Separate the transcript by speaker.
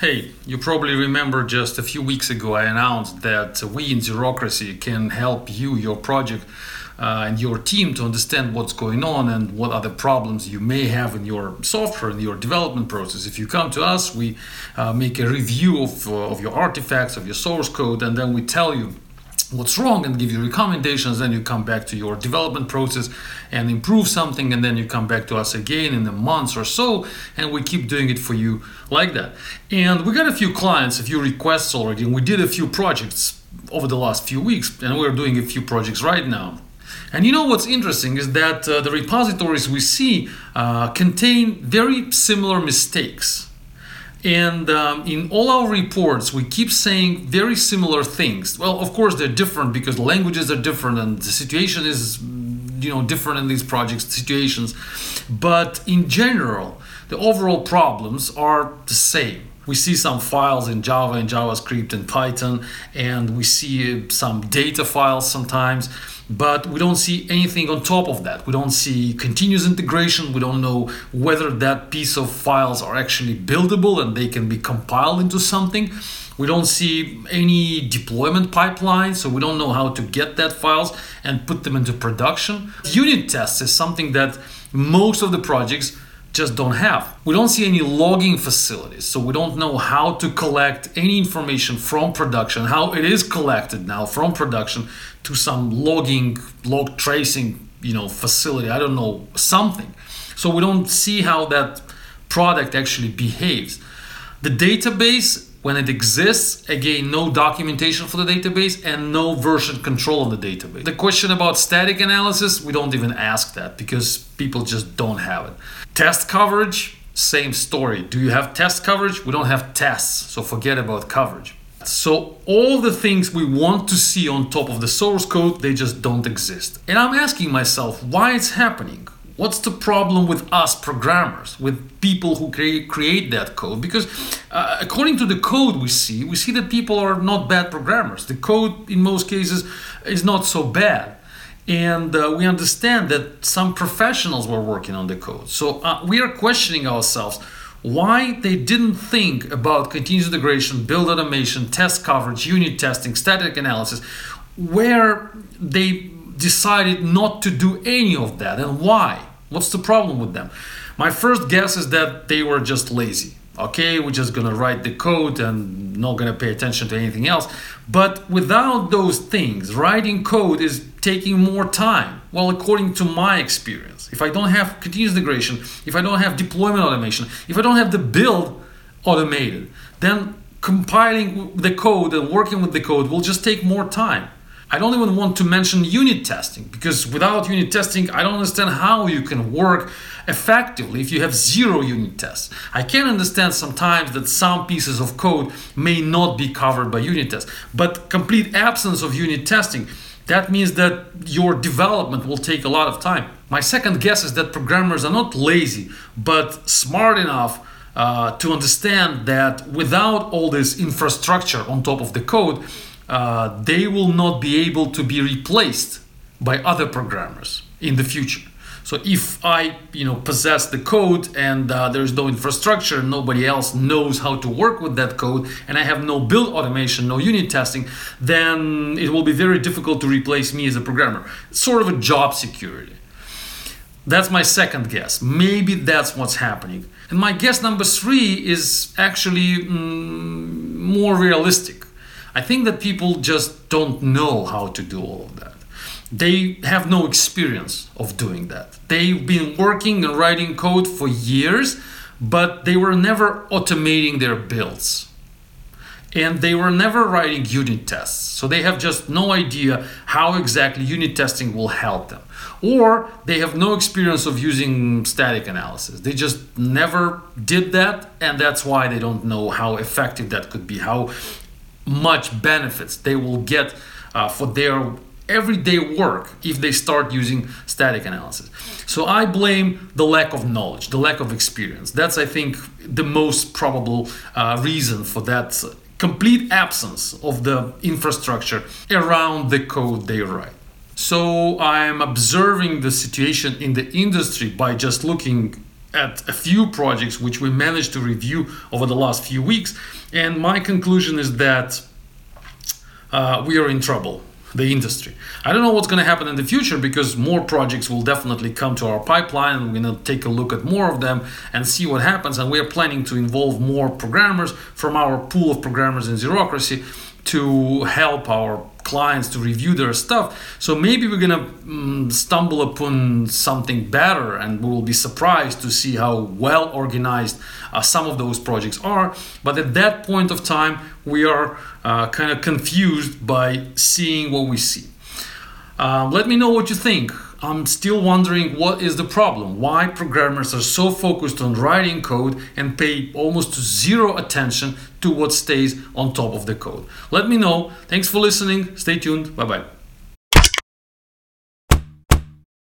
Speaker 1: Hey, you probably remember just a few weeks ago I announced that we in Zerocracy can help you, your project, uh, and your team to understand what's going on and what other problems you may have in your software, and your development process. If you come to us, we uh, make a review of, uh, of your artifacts, of your source code, and then we tell you what's wrong and give you recommendations then you come back to your development process and improve something and then you come back to us again in a month or so and we keep doing it for you like that. And we got a few clients a few requests already and we did a few projects over the last few weeks and we're doing a few projects right now. And you know what's interesting is that uh, the repositories we see uh, contain very similar mistakes and um, in all our reports, we keep saying very similar things. Well, of course, they're different because languages are different and the situation is, you know, different in these projects situations. But in general, the overall problems are the same. We see some files in Java and JavaScript and Python, and we see uh, some data files sometimes but we don't see anything on top of that. We don't see continuous integration. We don't know whether that piece of files are actually buildable and they can be compiled into something. We don't see any deployment pipeline, so we don't know how to get that files and put them into production. Unit tests is something that most of the projects just don't have. We don't see any logging facilities, so we don't know how to collect any information from production, how it is collected now from production to some logging, log tracing, you know, facility. I don't know, something. So we don't see how that product actually behaves. The database when it exists, again, no documentation for the database and no version control of the database. The question about static analysis, we don't even ask that because people just don't have it. Test coverage, same story. Do you have test coverage? We don't have tests, so forget about coverage. So all the things we want to see on top of the source code, they just don't exist. And I'm asking myself why it's happening. What's the problem with us programmers, with people who create, that code? Because uh, according to the code we see, we see that people are not bad programmers. The code, in most cases, is not so bad. And uh, we understand that some professionals were working on the code. So uh, we are questioning ourselves why they didn't think about continuous integration, build automation, test coverage, unit testing, static analysis, where they decided not to do any of that and why. What's the problem with them? My first guess is that they were just lazy. Okay, we're just gonna write the code and not gonna pay attention to anything else. But without those things, writing code is taking more time. Well, according to my experience, if I don't have continuous integration, if I don't have deployment automation, if I don't have the build automated, then compiling the code and working with the code will just take more time. I don't even want to mention unit testing because without unit testing, I don't understand how you can work effectively if you have zero unit tests. I can understand sometimes that some pieces of code may not be covered by unit tests, but complete absence of unit testing, that means that your development will take a lot of time. My second guess is that programmers are not lazy, but smart enough uh, to understand that without all this infrastructure on top of the code, uh, they will not be able to be replaced by other programmers in the future. So if I, you know, possess the code and uh, there's no infrastructure, nobody else knows how to work with that code, and I have no build automation, no unit testing, then it will be very difficult to replace me as a programmer. It's sort of a job security. That's my second guess. Maybe that's what's happening. And my guess number three is actually mm, more realistic. I think that people just don't know how to do all of that. They have no experience of doing that. They've been working and writing code for years, but they were never automating their builds. And they were never writing unit tests. So they have just no idea how exactly unit testing will help them. Or they have no experience of using static analysis. They just never did that, and that's why they don't know how effective that could be, how much benefits they will get uh, for their everyday work if they start using static analysis. So I blame the lack of knowledge, the lack of experience. That's, I think, the most probable uh, reason for that complete absence of the infrastructure around the code they write. So I'm observing the situation in the industry by just looking at a few projects which we managed to review over the last few weeks, and my conclusion is that uh, we are in trouble the industry. I don't know what's going to happen in the future because more projects will definitely come to our pipeline and we're going to take a look at more of them and see what happens. And we are planning to involve more programmers from our pool of programmers in Zerocracy to help our clients to review their stuff. So maybe we're gonna um, stumble upon something better, and we will be surprised to see how well organized uh, some of those projects are. But at that point of time, we are uh, kind of confused by seeing what we see. Um, let me know what you think. I'm still wondering what is the problem. Why programmers are so focused on writing code and pay almost zero attention to what stays on top of the code. Let me know. Thanks for listening. Stay tuned. Bye bye.